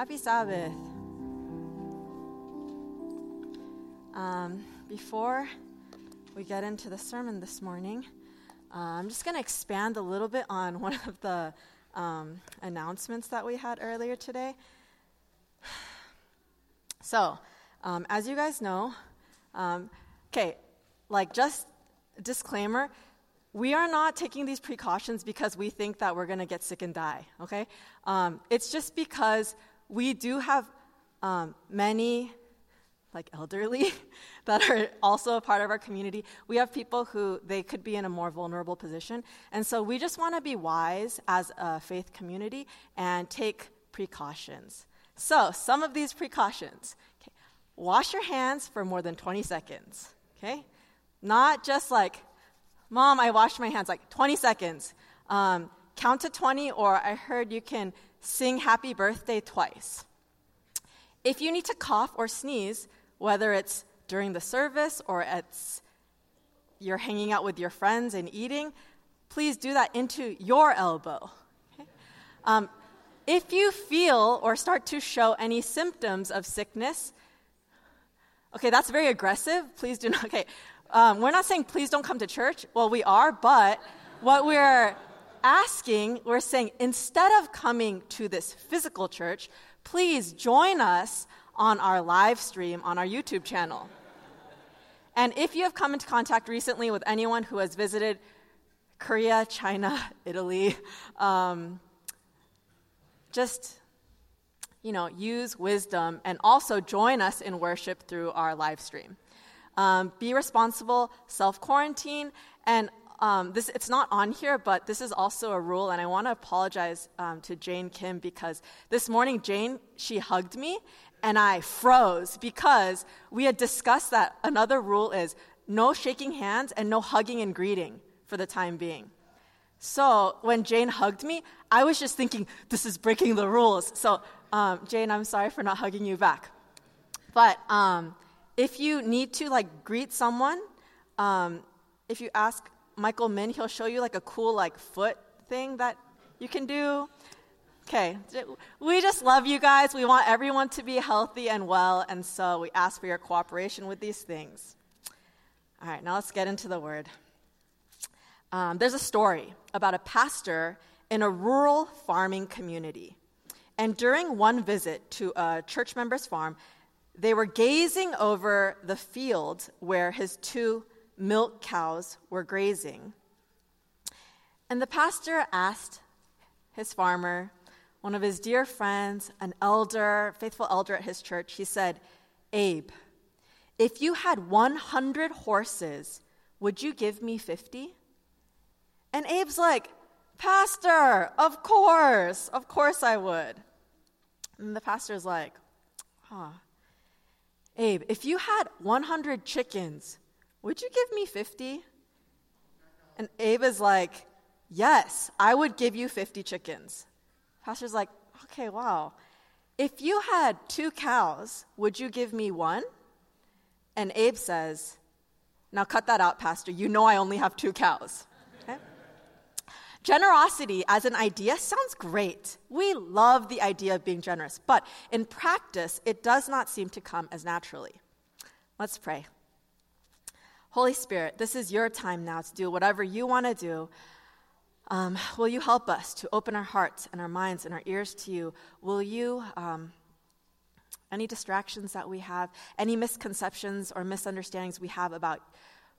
Happy Sabbath. Um, before we get into the sermon this morning, uh, I'm just going to expand a little bit on one of the um, announcements that we had earlier today. So, um, as you guys know, um, okay, like just disclaimer, we are not taking these precautions because we think that we're going to get sick and die, okay? Um, it's just because we do have um, many like elderly that are also a part of our community. We have people who they could be in a more vulnerable position. And so we just want to be wise as a faith community and take precautions. So, some of these precautions. Okay. Wash your hands for more than 20 seconds. Okay? Not just like, Mom, I washed my hands, like 20 seconds. Um, count to 20, or I heard you can sing happy birthday twice. If you need to cough or sneeze, whether it's during the service or it's you're hanging out with your friends and eating, please do that into your elbow. Okay? Um, if you feel or start to show any symptoms of sickness, okay, that's very aggressive. Please do not. Okay, um, we're not saying please don't come to church. Well, we are, but what we're asking, we're saying instead of coming to this physical church, please join us on our live stream on our YouTube channel. And if you have come into contact recently with anyone who has visited Korea, China, Italy, um, just you know use wisdom and also join us in worship through our live stream um, be responsible self quarantine and um, this it's not on here but this is also a rule and i want to apologize um, to jane kim because this morning jane she hugged me and i froze because we had discussed that another rule is no shaking hands and no hugging and greeting for the time being so when Jane hugged me, I was just thinking, this is breaking the rules. So, um, Jane, I'm sorry for not hugging you back. But um, if you need to like greet someone, um, if you ask Michael Min, he'll show you like a cool like foot thing that you can do. Okay, we just love you guys. We want everyone to be healthy and well, and so we ask for your cooperation with these things. All right, now let's get into the word. Um, there's a story about a pastor in a rural farming community. And during one visit to a church member's farm, they were gazing over the field where his two milk cows were grazing. And the pastor asked his farmer, one of his dear friends, an elder, faithful elder at his church, he said, Abe, if you had 100 horses, would you give me 50? And Abe's like, Pastor, of course, of course I would. And the pastor's like, huh. Abe, if you had 100 chickens, would you give me 50? And Abe is like, yes, I would give you 50 chickens. Pastor's like, okay, wow. If you had two cows, would you give me one? And Abe says, now cut that out, Pastor. You know I only have two cows. Generosity as an idea sounds great. We love the idea of being generous, but in practice, it does not seem to come as naturally. Let's pray. Holy Spirit, this is your time now to do whatever you want to do. Um, will you help us to open our hearts and our minds and our ears to you? Will you, um, any distractions that we have, any misconceptions or misunderstandings we have about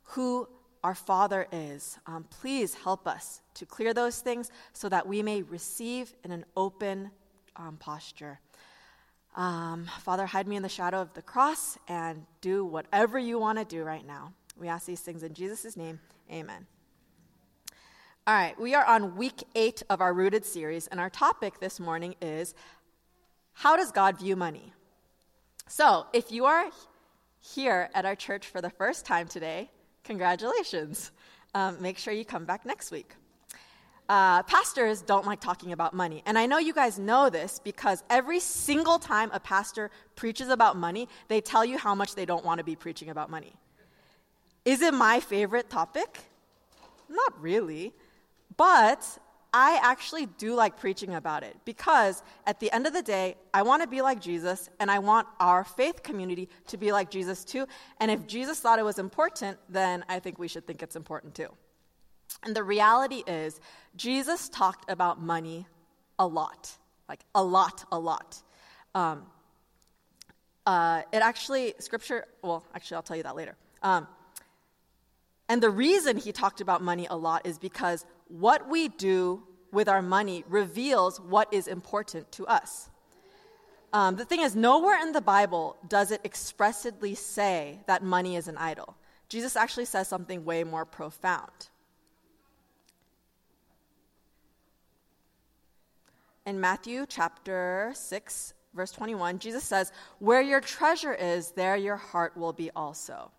who our Father is. Um, please help us to clear those things so that we may receive in an open um, posture. Um, Father, hide me in the shadow of the cross and do whatever you want to do right now. We ask these things in Jesus' name. Amen. All right, we are on week eight of our Rooted series, and our topic this morning is How does God view money? So, if you are here at our church for the first time today, Congratulations. Um, make sure you come back next week. Uh, pastors don't like talking about money. And I know you guys know this because every single time a pastor preaches about money, they tell you how much they don't want to be preaching about money. Is it my favorite topic? Not really. But I actually do like preaching about it because at the end of the day, I want to be like Jesus and I want our faith community to be like Jesus too. And if Jesus thought it was important, then I think we should think it's important too. And the reality is, Jesus talked about money a lot like a lot, a lot. Um, uh, it actually, scripture, well, actually, I'll tell you that later. Um, and the reason he talked about money a lot is because what we do with our money reveals what is important to us. Um, the thing is, nowhere in the Bible does it expressly say that money is an idol. Jesus actually says something way more profound. In Matthew chapter 6, verse 21, Jesus says, Where your treasure is, there your heart will be also.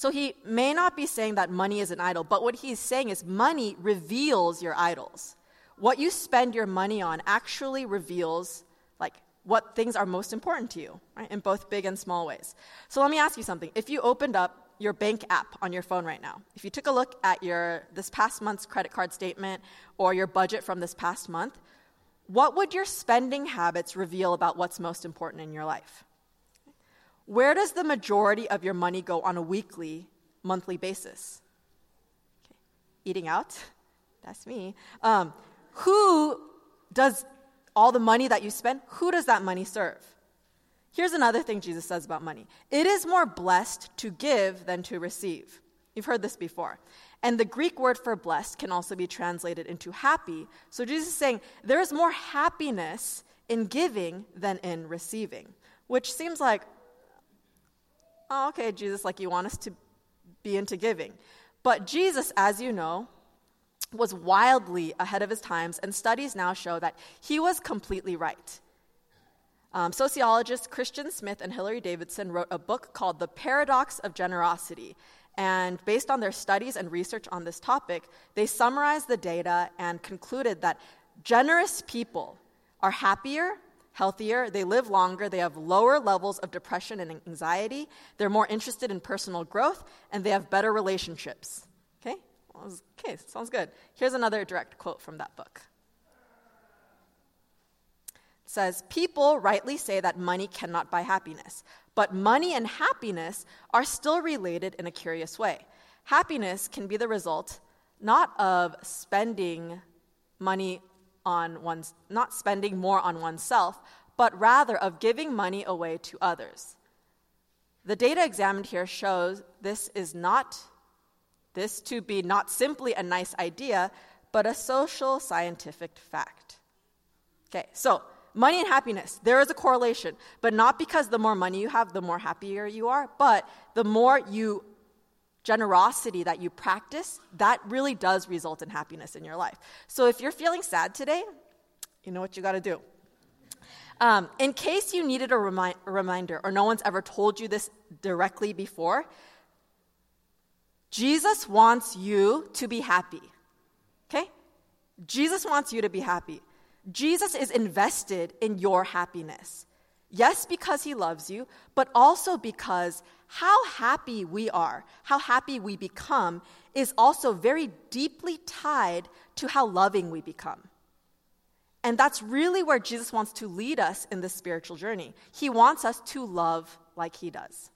So he may not be saying that money is an idol, but what he's saying is money reveals your idols. What you spend your money on actually reveals like what things are most important to you, right? In both big and small ways. So let me ask you something. If you opened up your bank app on your phone right now, if you took a look at your this past month's credit card statement or your budget from this past month, what would your spending habits reveal about what's most important in your life? Where does the majority of your money go on a weekly, monthly basis? Okay. Eating out? That's me. Um, who does all the money that you spend, who does that money serve? Here's another thing Jesus says about money it is more blessed to give than to receive. You've heard this before. And the Greek word for blessed can also be translated into happy. So Jesus is saying there is more happiness in giving than in receiving, which seems like, oh, okay, Jesus, like you want us to be into giving. But Jesus, as you know, was wildly ahead of his times, and studies now show that he was completely right. Um, sociologists Christian Smith and Hilary Davidson wrote a book called The Paradox of Generosity. And based on their studies and research on this topic, they summarized the data and concluded that generous people are happier, healthier, they live longer, they have lower levels of depression and anxiety, they're more interested in personal growth, and they have better relationships. Okay? Okay, sounds good. Here's another direct quote from that book It says people rightly say that money cannot buy happiness, but money and happiness are still related in a curious way. Happiness can be the result not of spending money on one's not spending more on oneself, but rather of giving money away to others. The data examined here shows this is not this to be not simply a nice idea, but a social scientific fact. Okay, so money and happiness, there is a correlation, but not because the more money you have, the more happier you are, but the more you generosity that you practice, that really does result in happiness in your life. So if you're feeling sad today, you know what you got to do. Um, in case you needed a, remi- a reminder or no one's ever told you this directly before, Jesus wants you to be happy. Okay? Jesus wants you to be happy. Jesus is invested in your happiness. Yes, because he loves you, but also because how happy we are, how happy we become, is also very deeply tied to how loving we become. And that's really where Jesus wants to lead us in this spiritual journey. He wants us to love like he does.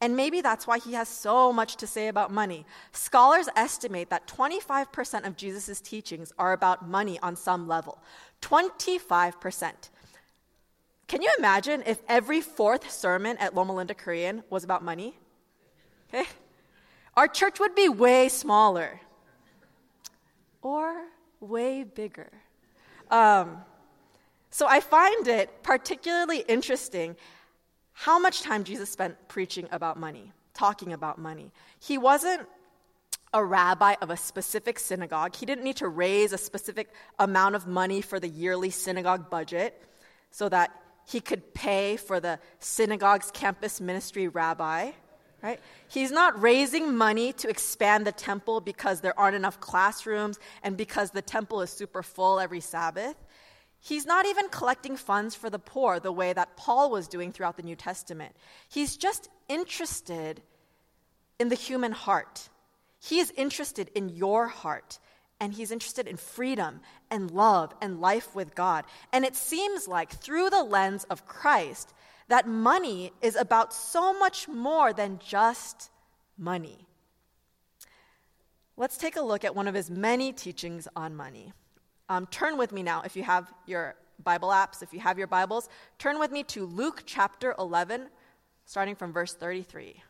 And maybe that's why he has so much to say about money. Scholars estimate that 25% of Jesus' teachings are about money on some level. 25%. Can you imagine if every fourth sermon at Loma Linda Korean was about money? Okay? Our church would be way smaller or way bigger. Um, so I find it particularly interesting how much time Jesus spent preaching about money, talking about money. He wasn't a rabbi of a specific synagogue. He didn't need to raise a specific amount of money for the yearly synagogue budget so that he could pay for the synagogue's campus ministry rabbi. Right? He's not raising money to expand the temple because there aren't enough classrooms and because the temple is super full every Sabbath. He's not even collecting funds for the poor the way that Paul was doing throughout the New Testament. He's just interested in the human heart. He is interested in your heart and he's interested in freedom and love and life with God. And it seems like through the lens of Christ that money is about so much more than just money. Let's take a look at one of his many teachings on money. Um, turn with me now, if you have your Bible apps, if you have your Bibles, turn with me to Luke chapter 11, starting from verse 33.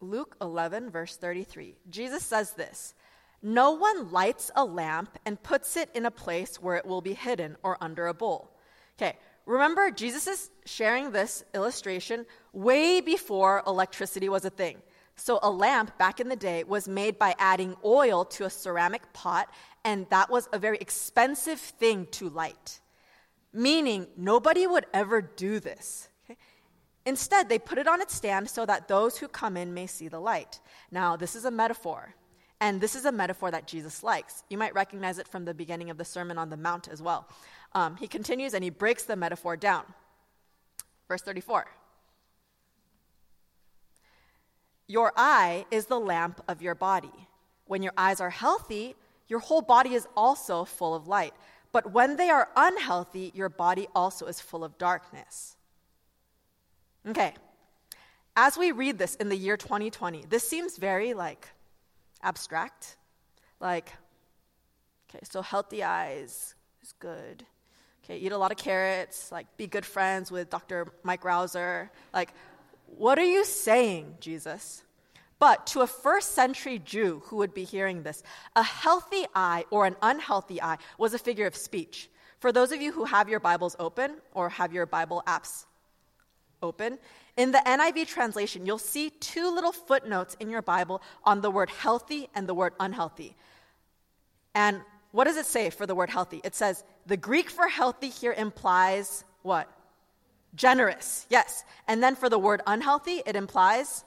Luke 11, verse 33. Jesus says this No one lights a lamp and puts it in a place where it will be hidden or under a bowl. Okay, remember, Jesus is sharing this illustration way before electricity was a thing. So, a lamp back in the day was made by adding oil to a ceramic pot, and that was a very expensive thing to light. Meaning, nobody would ever do this. Instead, they put it on its stand so that those who come in may see the light. Now, this is a metaphor, and this is a metaphor that Jesus likes. You might recognize it from the beginning of the Sermon on the Mount as well. Um, he continues and he breaks the metaphor down. Verse 34 Your eye is the lamp of your body. When your eyes are healthy, your whole body is also full of light. But when they are unhealthy, your body also is full of darkness. Okay. As we read this in the year 2020, this seems very like abstract. Like, okay, so healthy eyes is good. Okay, eat a lot of carrots, like be good friends with Dr. Mike Rouser. Like, what are you saying, Jesus? But to a first century Jew who would be hearing this, a healthy eye or an unhealthy eye was a figure of speech. For those of you who have your Bibles open or have your Bible apps open. In the NIV translation, you'll see two little footnotes in your Bible on the word healthy and the word unhealthy. And what does it say for the word healthy? It says the Greek for healthy here implies what? Generous, yes. And then for the word unhealthy, it implies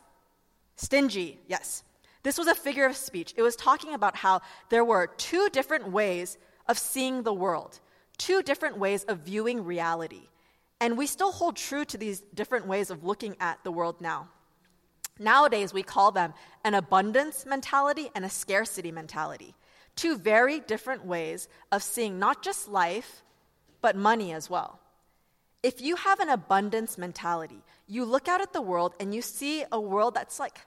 stingy, yes. This was a figure of speech. It was talking about how there were two different ways of seeing the world, two different ways of viewing reality. And we still hold true to these different ways of looking at the world now. Nowadays, we call them an abundance mentality and a scarcity mentality. Two very different ways of seeing not just life, but money as well. If you have an abundance mentality, you look out at the world and you see a world that's like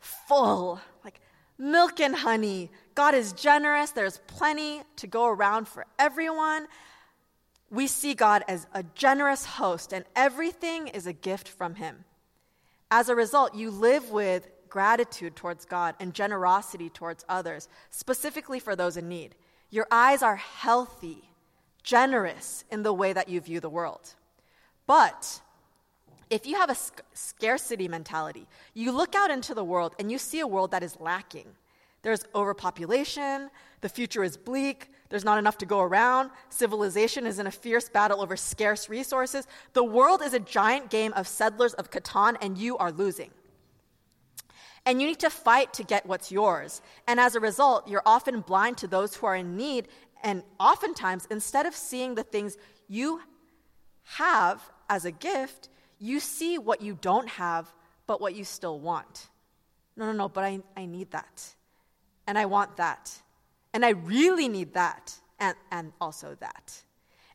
full, like milk and honey. God is generous, there's plenty to go around for everyone we see God as a generous host, and everything is a gift from Him. As a result, you live with gratitude towards God and generosity towards others, specifically for those in need. Your eyes are healthy, generous in the way that you view the world. But if you have a sc- scarcity mentality, you look out into the world and you see a world that is lacking. There's overpopulation, the future is bleak, there's not enough to go around. Civilization is in a fierce battle over scarce resources. The world is a giant game of settlers of Catan, and you are losing. And you need to fight to get what's yours. And as a result, you're often blind to those who are in need. And oftentimes, instead of seeing the things you have as a gift, you see what you don't have, but what you still want. No, no, no, but I, I need that. And I want that. And I really need that and, and also that.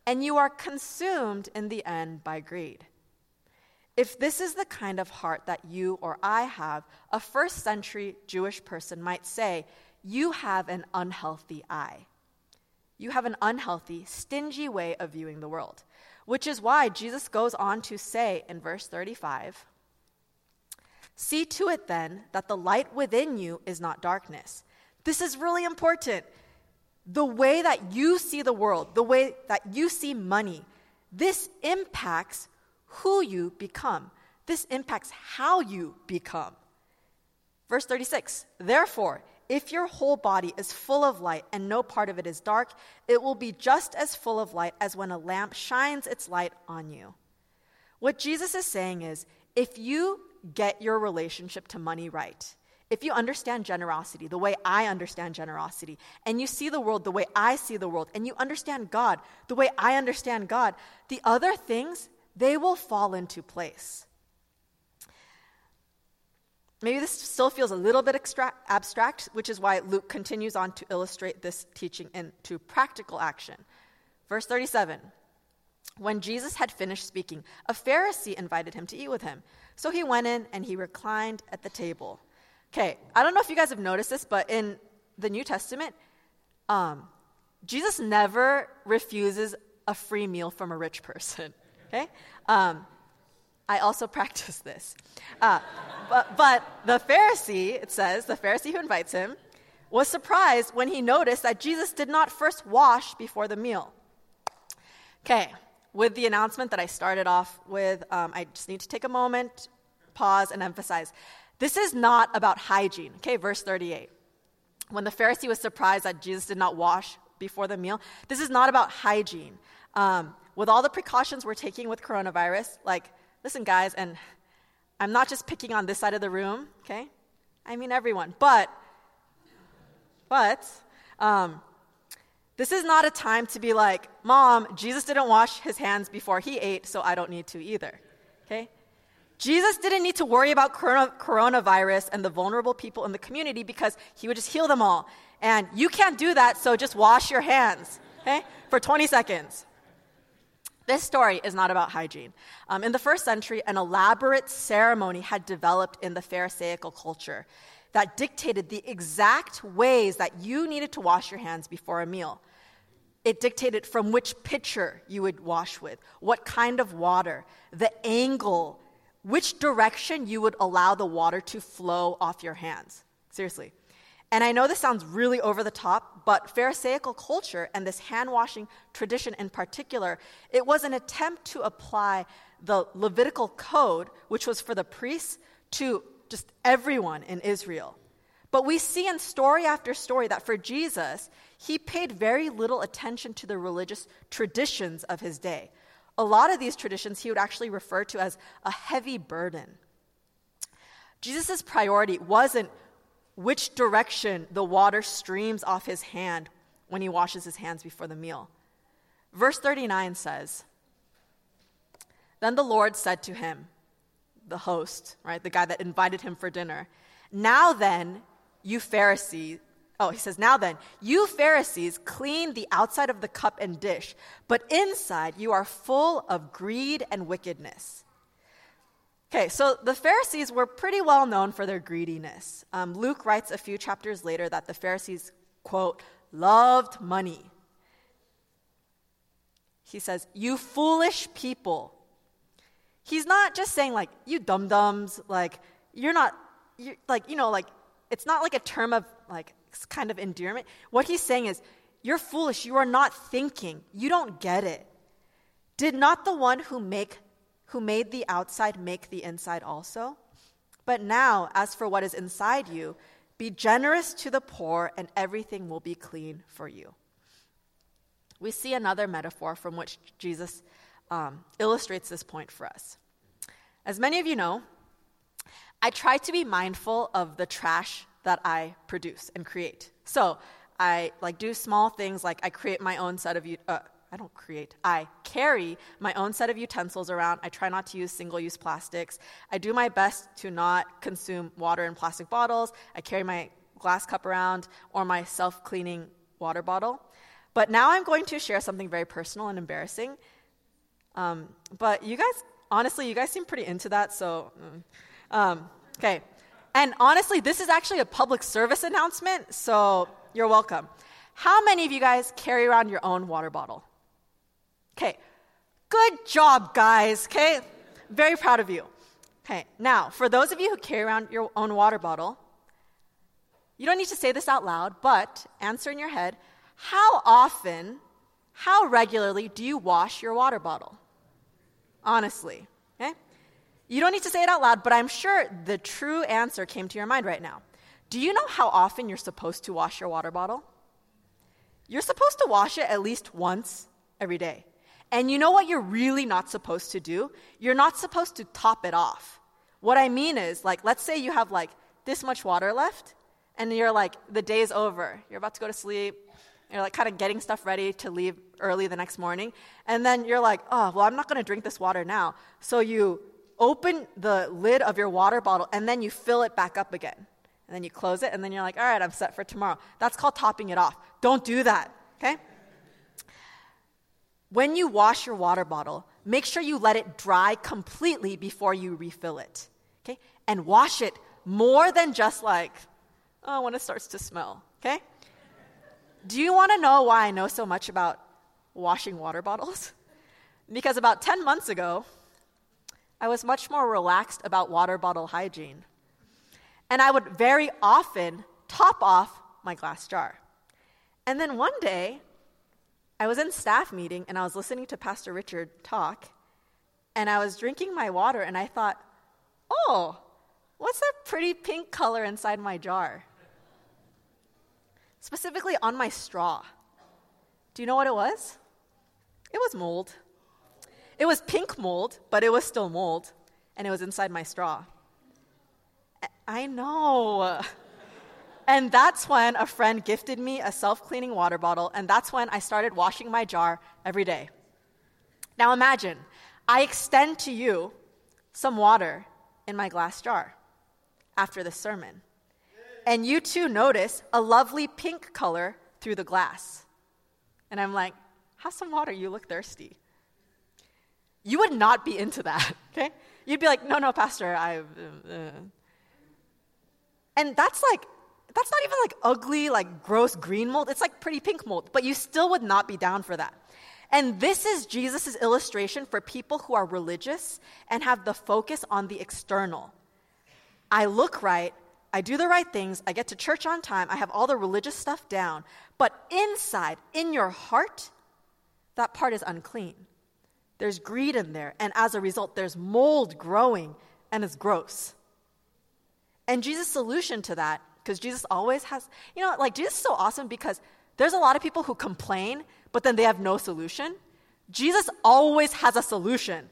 And you are consumed in the end by greed. If this is the kind of heart that you or I have, a first century Jewish person might say, You have an unhealthy eye. You have an unhealthy, stingy way of viewing the world. Which is why Jesus goes on to say in verse 35 See to it then that the light within you is not darkness. This is really important. The way that you see the world, the way that you see money, this impacts who you become. This impacts how you become. Verse 36 Therefore, if your whole body is full of light and no part of it is dark, it will be just as full of light as when a lamp shines its light on you. What Jesus is saying is if you get your relationship to money right, if you understand generosity the way I understand generosity, and you see the world the way I see the world, and you understand God the way I understand God, the other things, they will fall into place. Maybe this still feels a little bit abstract, which is why Luke continues on to illustrate this teaching into practical action. Verse 37 When Jesus had finished speaking, a Pharisee invited him to eat with him. So he went in and he reclined at the table. Okay, I don't know if you guys have noticed this, but in the New Testament, um, Jesus never refuses a free meal from a rich person. Okay? Um, I also practice this. Uh, but, but the Pharisee, it says, the Pharisee who invites him, was surprised when he noticed that Jesus did not first wash before the meal. Okay, with the announcement that I started off with, um, I just need to take a moment, pause, and emphasize this is not about hygiene. Okay, verse 38. When the Pharisee was surprised that Jesus did not wash before the meal, this is not about hygiene. Um, with all the precautions we're taking with coronavirus, like, listen, guys, and I'm not just picking on this side of the room, okay? I mean everyone. But, but, um, this is not a time to be like, Mom, Jesus didn't wash his hands before he ate, so I don't need to either. Okay? Jesus didn't need to worry about corona, coronavirus and the vulnerable people in the community because he would just heal them all. And you can't do that, so just wash your hands, okay, for 20 seconds. This story is not about hygiene. Um, in the first century, an elaborate ceremony had developed in the Pharisaical culture that dictated the exact ways that you needed to wash your hands before a meal. It dictated from which pitcher you would wash with, what kind of water, the angle, which direction you would allow the water to flow off your hands. Seriously. And I know this sounds really over the top, but Pharisaical culture and this hand washing tradition in particular, it was an attempt to apply the Levitical code, which was for the priests, to just everyone in Israel. But we see in story after story that for Jesus, he paid very little attention to the religious traditions of his day. A lot of these traditions he would actually refer to as a heavy burden. Jesus' priority wasn't which direction the water streams off his hand when he washes his hands before the meal. Verse 39 says, Then the Lord said to him, the host, right, the guy that invited him for dinner, Now then, you Pharisees, oh, he says, Now then, you Pharisees clean the outside of the cup and dish, but inside you are full of greed and wickedness. Okay, so the Pharisees were pretty well known for their greediness. Um, Luke writes a few chapters later that the Pharisees, quote, loved money. He says, You foolish people. He's not just saying, like, you dum dums, like, you're not, you're, like, you know, like, it's not like a term of, like, kind of endearment. What he's saying is, You're foolish. You are not thinking. You don't get it. Did not the one who make who made the outside make the inside also? But now, as for what is inside you, be generous to the poor, and everything will be clean for you. We see another metaphor from which Jesus um, illustrates this point for us. As many of you know, I try to be mindful of the trash that I produce and create. So I like do small things like I create my own set of uh, I don't create, I carry my own set of utensils around. I try not to use single use plastics. I do my best to not consume water in plastic bottles. I carry my glass cup around or my self cleaning water bottle. But now I'm going to share something very personal and embarrassing. Um, but you guys, honestly, you guys seem pretty into that, so. Mm. Um, okay. And honestly, this is actually a public service announcement, so you're welcome. How many of you guys carry around your own water bottle? Okay, good job, guys. Okay, very proud of you. Okay, now, for those of you who carry around your own water bottle, you don't need to say this out loud, but answer in your head how often, how regularly do you wash your water bottle? Honestly? You don't need to say it out loud, but I'm sure the true answer came to your mind right now. Do you know how often you're supposed to wash your water bottle? You're supposed to wash it at least once every day. And you know what you're really not supposed to do? You're not supposed to top it off. What I mean is, like, let's say you have like this much water left, and you're like, the day's over. You're about to go to sleep. You're like kind of getting stuff ready to leave early the next morning. And then you're like, oh, well, I'm not going to drink this water now. So you open the lid of your water bottle and then you fill it back up again. And then you close it and then you're like, all right, I'm set for tomorrow. That's called topping it off. Don't do that, okay? When you wash your water bottle, make sure you let it dry completely before you refill it, okay? And wash it more than just like, oh, when it starts to smell, okay? Do you want to know why I know so much about washing water bottles? Because about 10 months ago, I was much more relaxed about water bottle hygiene. And I would very often top off my glass jar. And then one day, I was in staff meeting and I was listening to Pastor Richard talk, and I was drinking my water and I thought, oh, what's that pretty pink color inside my jar? Specifically on my straw. Do you know what it was? It was mold. It was pink mold, but it was still mold, and it was inside my straw. I know. And that's when a friend gifted me a self cleaning water bottle, and that's when I started washing my jar every day. Now imagine, I extend to you some water in my glass jar after the sermon, and you too notice a lovely pink color through the glass. And I'm like, have some water, you look thirsty you would not be into that, okay? You'd be like, no, no, Pastor, I. Uh, uh. And that's like, that's not even like ugly, like gross green mold. It's like pretty pink mold, but you still would not be down for that. And this is Jesus' illustration for people who are religious and have the focus on the external. I look right, I do the right things, I get to church on time, I have all the religious stuff down, but inside, in your heart, that part is unclean. There's greed in there, and as a result, there's mold growing, and it's gross. And Jesus' solution to that, because Jesus always has, you know, like Jesus is so awesome because there's a lot of people who complain, but then they have no solution. Jesus always has a solution.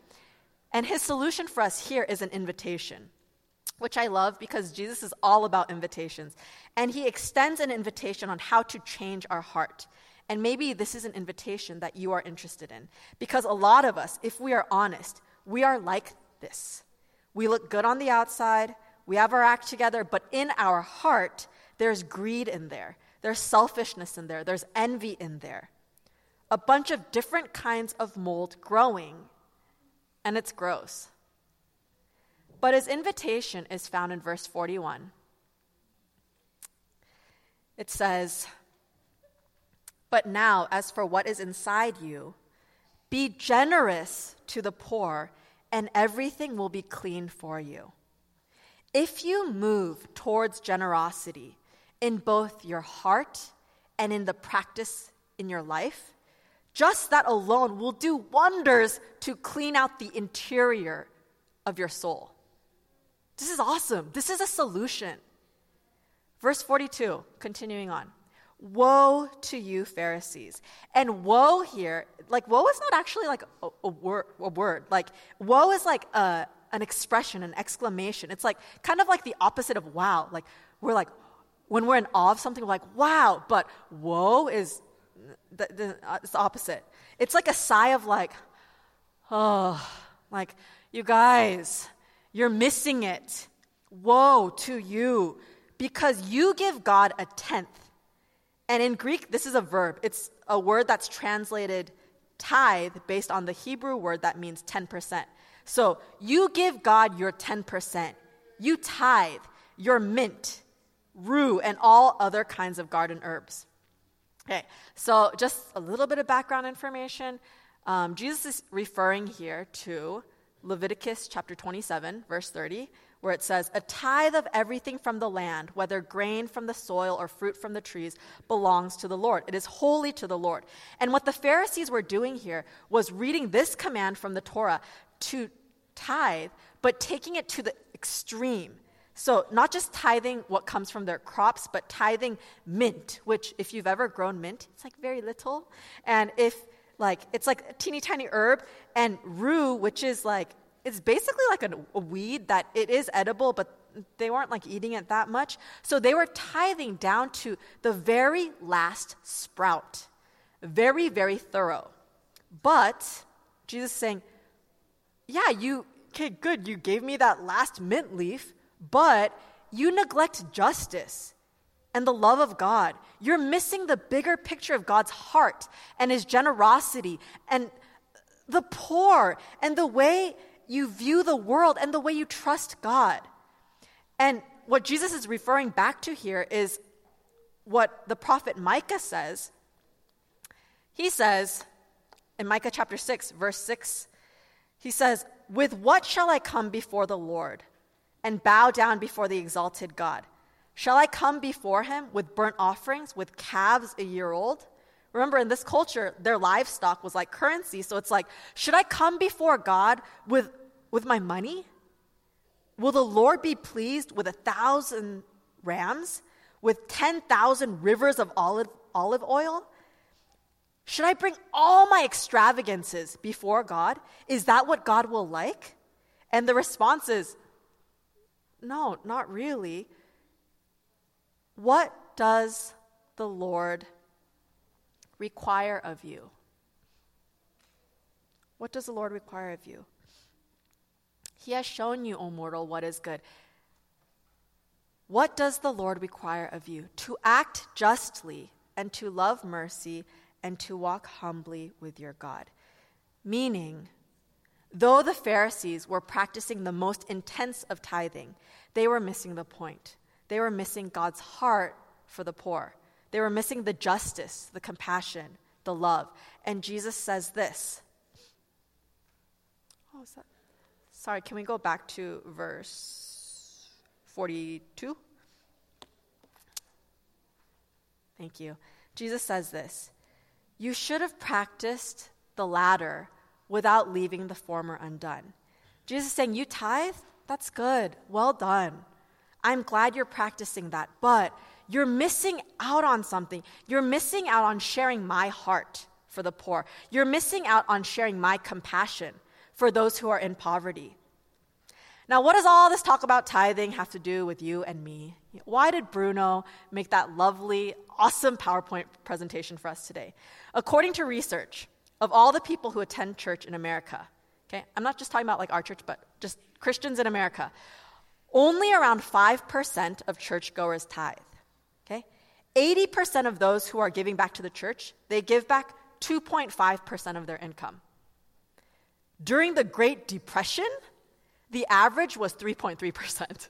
And his solution for us here is an invitation, which I love because Jesus is all about invitations. And he extends an invitation on how to change our heart. And maybe this is an invitation that you are interested in. Because a lot of us, if we are honest, we are like this. We look good on the outside, we have our act together, but in our heart, there's greed in there, there's selfishness in there, there's envy in there. A bunch of different kinds of mold growing, and it's gross. But his invitation is found in verse 41. It says, but now, as for what is inside you, be generous to the poor, and everything will be clean for you. If you move towards generosity in both your heart and in the practice in your life, just that alone will do wonders to clean out the interior of your soul. This is awesome. This is a solution. Verse 42, continuing on. Woe to you, Pharisees. And woe here, like, woe is not actually like a, a, word, a word. Like, woe is like a, an expression, an exclamation. It's like kind of like the opposite of wow. Like, we're like, when we're in awe of something, we're like, wow. But woe is the, the, uh, it's the opposite. It's like a sigh of like, oh, like, you guys, you're missing it. Woe to you, because you give God a tenth and in Greek, this is a verb. It's a word that's translated tithe based on the Hebrew word that means 10%. So you give God your 10%. You tithe your mint, rue, and all other kinds of garden herbs. Okay, so just a little bit of background information. Um, Jesus is referring here to Leviticus chapter 27, verse 30, where it says, A tithe of everything from the land, whether grain from the soil or fruit from the trees, belongs to the Lord. It is holy to the Lord. And what the Pharisees were doing here was reading this command from the Torah to tithe, but taking it to the extreme. So, not just tithing what comes from their crops, but tithing mint, which, if you've ever grown mint, it's like very little. And if, like, it's like a teeny tiny herb, and rue, which is like it's basically like a, a weed that it is edible, but they weren't like eating it that much. So they were tithing down to the very last sprout. Very, very thorough. But Jesus is saying, yeah, you okay, good, you gave me that last mint leaf, but you neglect justice and the love of God. You're missing the bigger picture of God's heart and his generosity and the poor and the way you view the world and the way you trust God. And what Jesus is referring back to here is what the prophet Micah says. He says in Micah chapter 6, verse 6, he says, With what shall I come before the Lord and bow down before the exalted God? Shall I come before him with burnt offerings, with calves a year old? Remember, in this culture, their livestock was like currency. So it's like, should I come before God with, with my money? Will the Lord be pleased with a thousand rams, with 10,000 rivers of olive, olive oil? Should I bring all my extravagances before God? Is that what God will like? And the response is, no, not really. What does the Lord require of you? What does the Lord require of you? He has shown you, O mortal, what is good. What does the Lord require of you? To act justly and to love mercy and to walk humbly with your God. Meaning, though the Pharisees were practicing the most intense of tithing, they were missing the point. They were missing God's heart for the poor. They were missing the justice, the compassion, the love. And Jesus says this. Oh, is that? Sorry, can we go back to verse 42? Thank you. Jesus says this You should have practiced the latter without leaving the former undone. Jesus saying, You tithe? That's good. Well done. I'm glad you're practicing that, but you're missing out on something. You're missing out on sharing my heart for the poor. You're missing out on sharing my compassion for those who are in poverty. Now, what does all this talk about tithing have to do with you and me? Why did Bruno make that lovely, awesome PowerPoint presentation for us today? According to research of all the people who attend church in America, okay, I'm not just talking about like our church, but just Christians in America, only around 5% of churchgoers tithe. Okay? 80% of those who are giving back to the church, they give back 2.5% of their income. During the Great Depression, the average was 3.3%.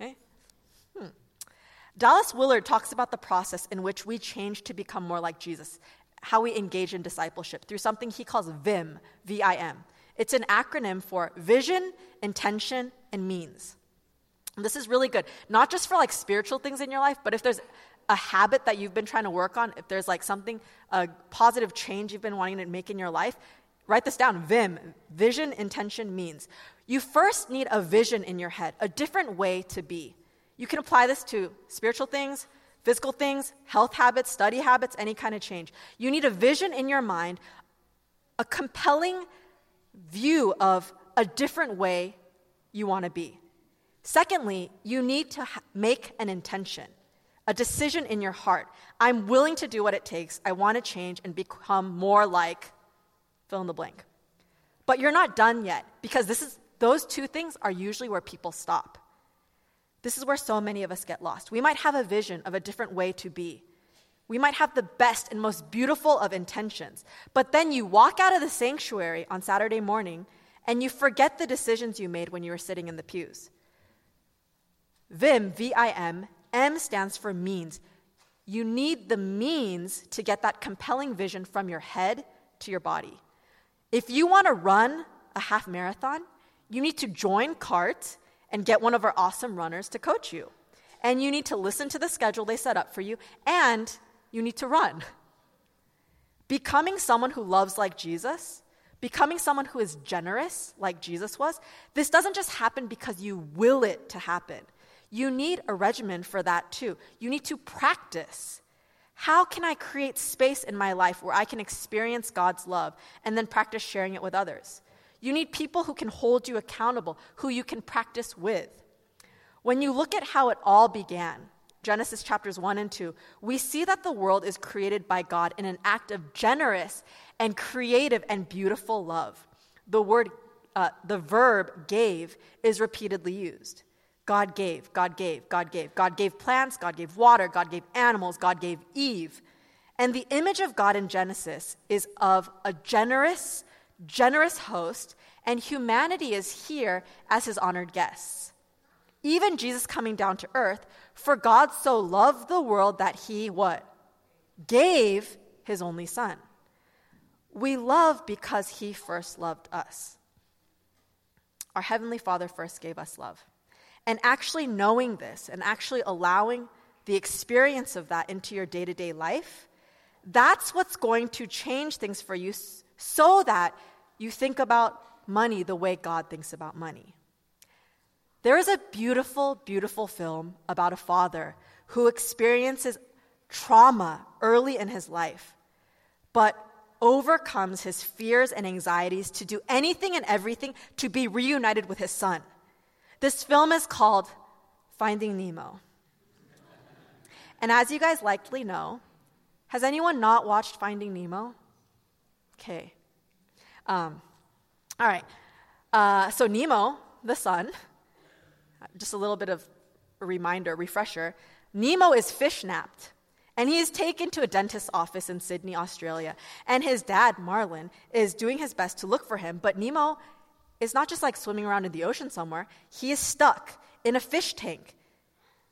Okay? Hmm. Dallas Willard talks about the process in which we change to become more like Jesus, how we engage in discipleship through something he calls VIM, V I M. It's an acronym for vision, intention, and means. This is really good, not just for like spiritual things in your life, but if there's a habit that you've been trying to work on, if there's like something, a positive change you've been wanting to make in your life, write this down VIM, vision, intention, means. You first need a vision in your head, a different way to be. You can apply this to spiritual things, physical things, health habits, study habits, any kind of change. You need a vision in your mind, a compelling view of a different way you want to be. Secondly, you need to ha- make an intention, a decision in your heart. I'm willing to do what it takes. I want to change and become more like fill in the blank. But you're not done yet because this is those two things are usually where people stop. This is where so many of us get lost. We might have a vision of a different way to be. We might have the best and most beautiful of intentions, but then you walk out of the sanctuary on Saturday morning and you forget the decisions you made when you were sitting in the pews. VIM, V I M, M stands for means. You need the means to get that compelling vision from your head to your body. If you want to run a half marathon, you need to join CART and get one of our awesome runners to coach you. And you need to listen to the schedule they set up for you, and you need to run. Becoming someone who loves like Jesus, becoming someone who is generous like Jesus was, this doesn't just happen because you will it to happen. You need a regimen for that too. You need to practice. How can I create space in my life where I can experience God's love and then practice sharing it with others? You need people who can hold you accountable, who you can practice with. When you look at how it all began, Genesis chapters 1 and 2, we see that the world is created by God in an act of generous and creative and beautiful love. The word uh, the verb gave is repeatedly used. God gave, God gave, God gave. God gave plants, God gave water, God gave animals, God gave Eve. And the image of God in Genesis is of a generous, generous host, and humanity is here as his honored guests. Even Jesus coming down to earth, for God so loved the world that he what? Gave his only son. We love because he first loved us. Our Heavenly Father first gave us love. And actually knowing this and actually allowing the experience of that into your day to day life, that's what's going to change things for you so that you think about money the way God thinks about money. There is a beautiful, beautiful film about a father who experiences trauma early in his life, but overcomes his fears and anxieties to do anything and everything to be reunited with his son. This film is called Finding Nemo. And as you guys likely know, has anyone not watched Finding Nemo? Okay. Um, all right. Uh, so, Nemo, the son, just a little bit of a reminder, refresher Nemo is fish napped. And he is taken to a dentist's office in Sydney, Australia. And his dad, Marlin, is doing his best to look for him. But Nemo is not just like swimming around in the ocean somewhere, he is stuck in a fish tank.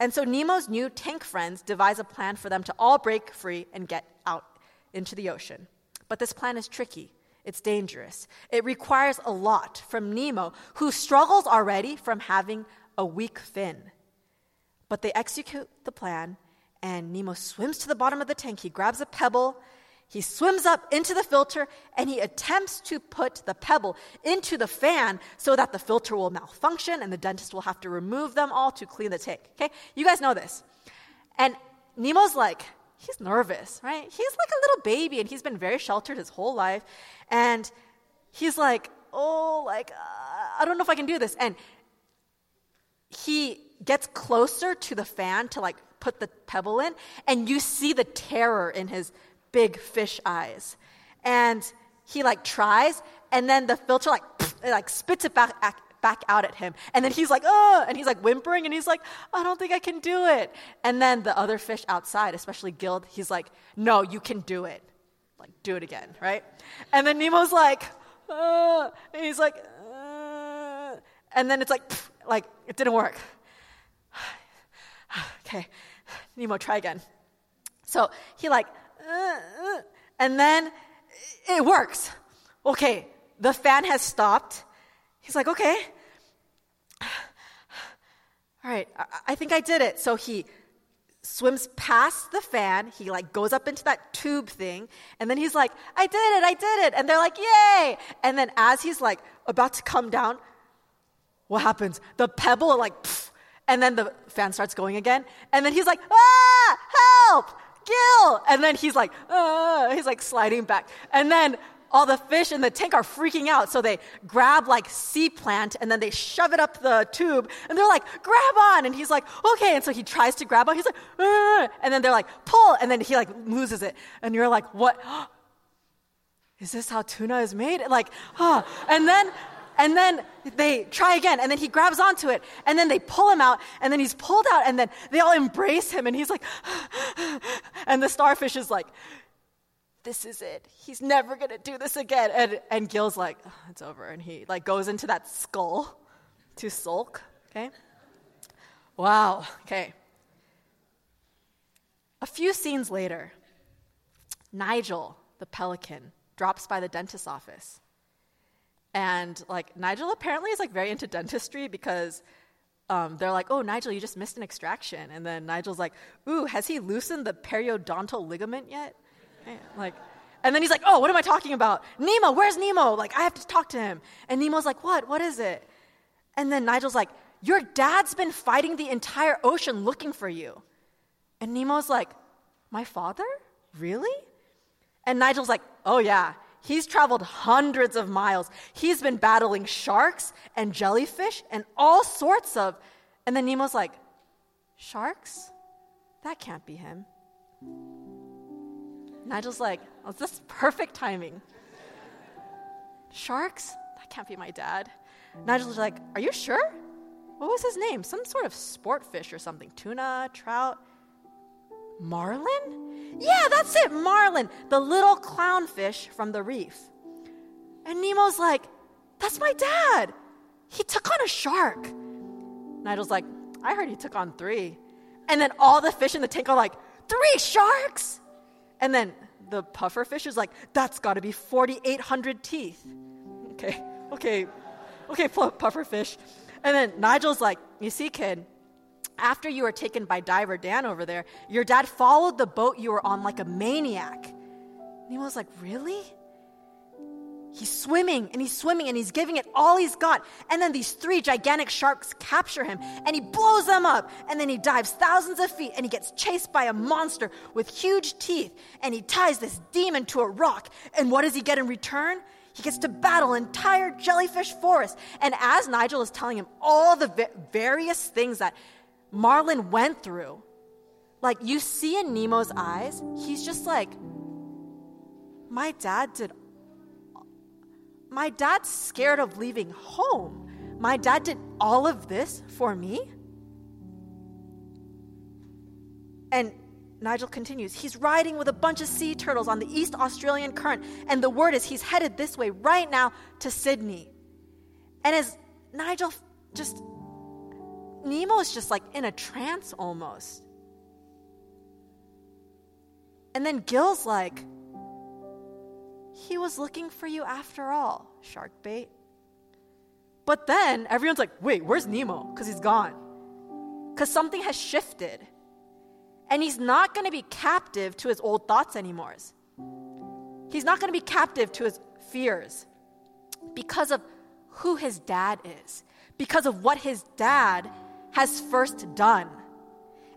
And so Nemo's new tank friends devise a plan for them to all break free and get out into the ocean. But this plan is tricky. It's dangerous. It requires a lot from Nemo, who struggles already from having a weak fin. But they execute the plan and Nemo swims to the bottom of the tank. He grabs a pebble, he swims up into the filter, and he attempts to put the pebble into the fan so that the filter will malfunction and the dentist will have to remove them all to clean the tank. Okay? You guys know this. And Nemo's like, he's nervous, right? He's like a little baby and he's been very sheltered his whole life. And he's like, oh, like, uh, I don't know if I can do this. And he gets closer to the fan to like put the pebble in, and you see the terror in his big fish eyes. And he like tries, and then the filter like it, like spits it back back out at him. And then he's like, oh, and he's like whimpering, and he's like, I don't think I can do it. And then the other fish outside, especially Gill, he's like, no, you can do it. Like, do it again, right? And then Nemo's like, uh, and he's like, uh, and then it's like, like it didn't work. okay, Nemo, try again. So he like, uh, uh, and then it works. Okay, the fan has stopped. He's like, okay. All right, I, I think I did it. So he swims past the fan. He like goes up into that tube thing, and then he's like, "I did it! I did it!" And they're like, "Yay!" And then as he's like about to come down, what happens? The pebble like pff, and then the fan starts going again. And then he's like, ah, help, Gill. And then he's like, ah, he's like sliding back. And then all the fish in the tank are freaking out. So they grab like sea plant and then they shove it up the tube and they're like, grab on. And he's like, okay. And so he tries to grab on. He's like, ah. and then they're like, pull. And then he like loses it. And you're like, what? Is this how tuna is made? Like, ah. And then and then they try again, and then he grabs onto it, and then they pull him out, and then he's pulled out, and then they all embrace him, and he's like, and the starfish is like, this is it. He's never gonna do this again. And, and Gill's like, oh, it's over. And he like goes into that skull to sulk. Okay? Wow. Okay. A few scenes later, Nigel, the pelican, drops by the dentist's office. And like Nigel apparently is like very into dentistry because um, they're like, oh, Nigel, you just missed an extraction. And then Nigel's like, ooh, has he loosened the periodontal ligament yet? Like, and then he's like, oh, what am I talking about? Nemo, where's Nemo? Like, I have to talk to him. And Nemo's like, what? What is it? And then Nigel's like, your dad's been fighting the entire ocean looking for you. And Nemo's like, my father? Really? And Nigel's like, oh, yeah. He's traveled hundreds of miles. He's been battling sharks and jellyfish and all sorts of. And then Nemo's like, Sharks? That can't be him. Nigel's like, oh, this is perfect timing. Sharks? that can't be my dad. Nigel's like, Are you sure? What was his name? Some sort of sport fish or something. Tuna, trout. Marlin? Yeah, that's it, Marlin, the little clownfish from the reef. And Nemo's like, That's my dad. He took on a shark. Nigel's like, I heard he took on three. And then all the fish in the tank are like, Three sharks? And then the puffer fish is like, That's got to be 4,800 teeth. Okay, okay, okay, puffer fish. And then Nigel's like, You see, kid, after you were taken by diver Dan over there, your dad followed the boat you were on like a maniac. Nemo was like, Really? He's swimming and he's swimming and he's giving it all he's got. And then these three gigantic sharks capture him and he blows them up. And then he dives thousands of feet and he gets chased by a monster with huge teeth. And he ties this demon to a rock. And what does he get in return? He gets to battle entire jellyfish forest. And as Nigel is telling him all the various things that Marlin went through, like you see in Nemo's eyes, he's just like, my dad did. My dad's scared of leaving home. My dad did all of this for me. And Nigel continues, he's riding with a bunch of sea turtles on the East Australian current, and the word is he's headed this way right now to Sydney. And as Nigel just, Nemo is just like in a trance almost. And then Gill's like, he was looking for you after all, shark bait. But then everyone's like, wait, where's Nemo? Because he's gone. Because something has shifted. And he's not going to be captive to his old thoughts anymore. He's not going to be captive to his fears because of who his dad is, because of what his dad has first done.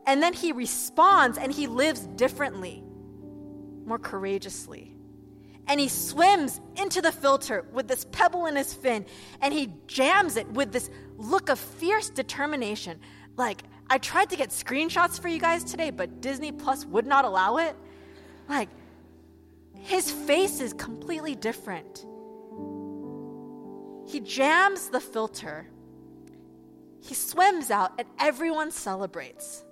And then he responds and he lives differently, more courageously. And he swims into the filter with this pebble in his fin and he jams it with this look of fierce determination. Like, I tried to get screenshots for you guys today, but Disney Plus would not allow it. Like, his face is completely different. He jams the filter, he swims out, and everyone celebrates.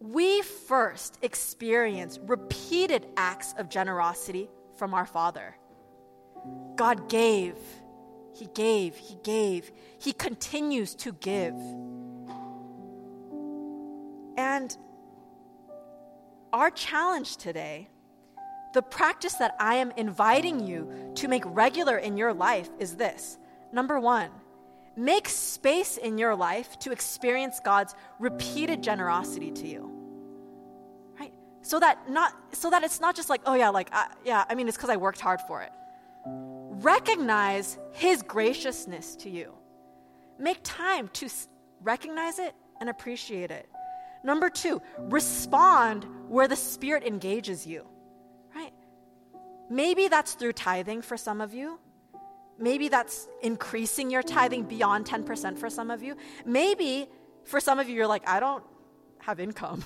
We first experience repeated acts of generosity from our Father. God gave he gave, He gave, He continues to give. And our challenge today, the practice that I am inviting you to make regular in your life is this. Number one, make space in your life to experience God's repeated generosity to you. Right? So that not so that it's not just like, oh yeah, like yeah, I mean it's cuz I worked hard for it recognize His graciousness to you. Make time to recognize it and appreciate it. Number two, respond where the Spirit engages you, right? Maybe that's through tithing for some of you. Maybe that's increasing your tithing beyond 10% for some of you. Maybe for some of you, you're like, I don't have income.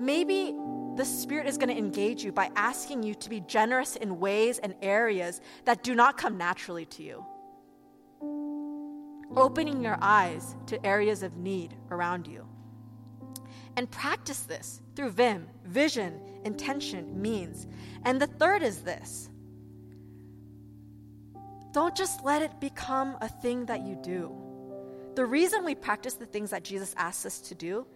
Maybe the Spirit is going to engage you by asking you to be generous in ways and areas that do not come naturally to you. Opening your eyes to areas of need around you. And practice this through VIM, vision, intention, means. And the third is this don't just let it become a thing that you do. The reason we practice the things that Jesus asks us to do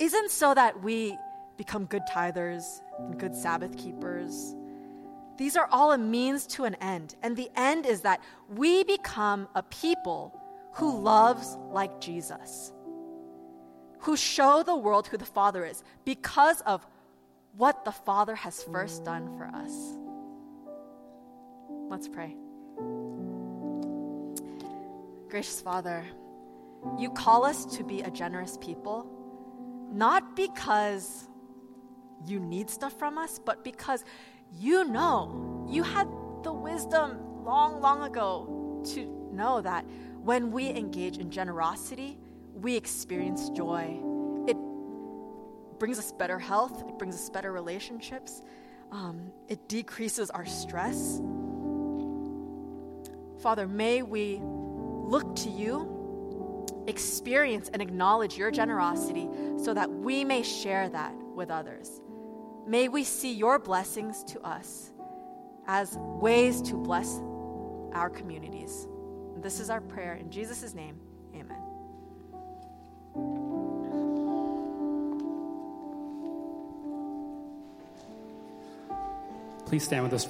isn't so that we become good tithers and good Sabbath keepers. These are all a means to an end. And the end is that we become a people who loves like Jesus, who show the world who the Father is because of what the Father has first done for us. Let's pray. Gracious Father, you call us to be a generous people, not because you need stuff from us, but because you know, you had the wisdom long, long ago to know that when we engage in generosity, we experience joy. It brings us better health, it brings us better relationships. um, it decreases our stress. Father, may we look to you, experience and acknowledge your generosity so that we may share that with others. May we see your blessings to us as ways to bless our communities. This is our prayer in Jesus' name. Amen. Please stand with us.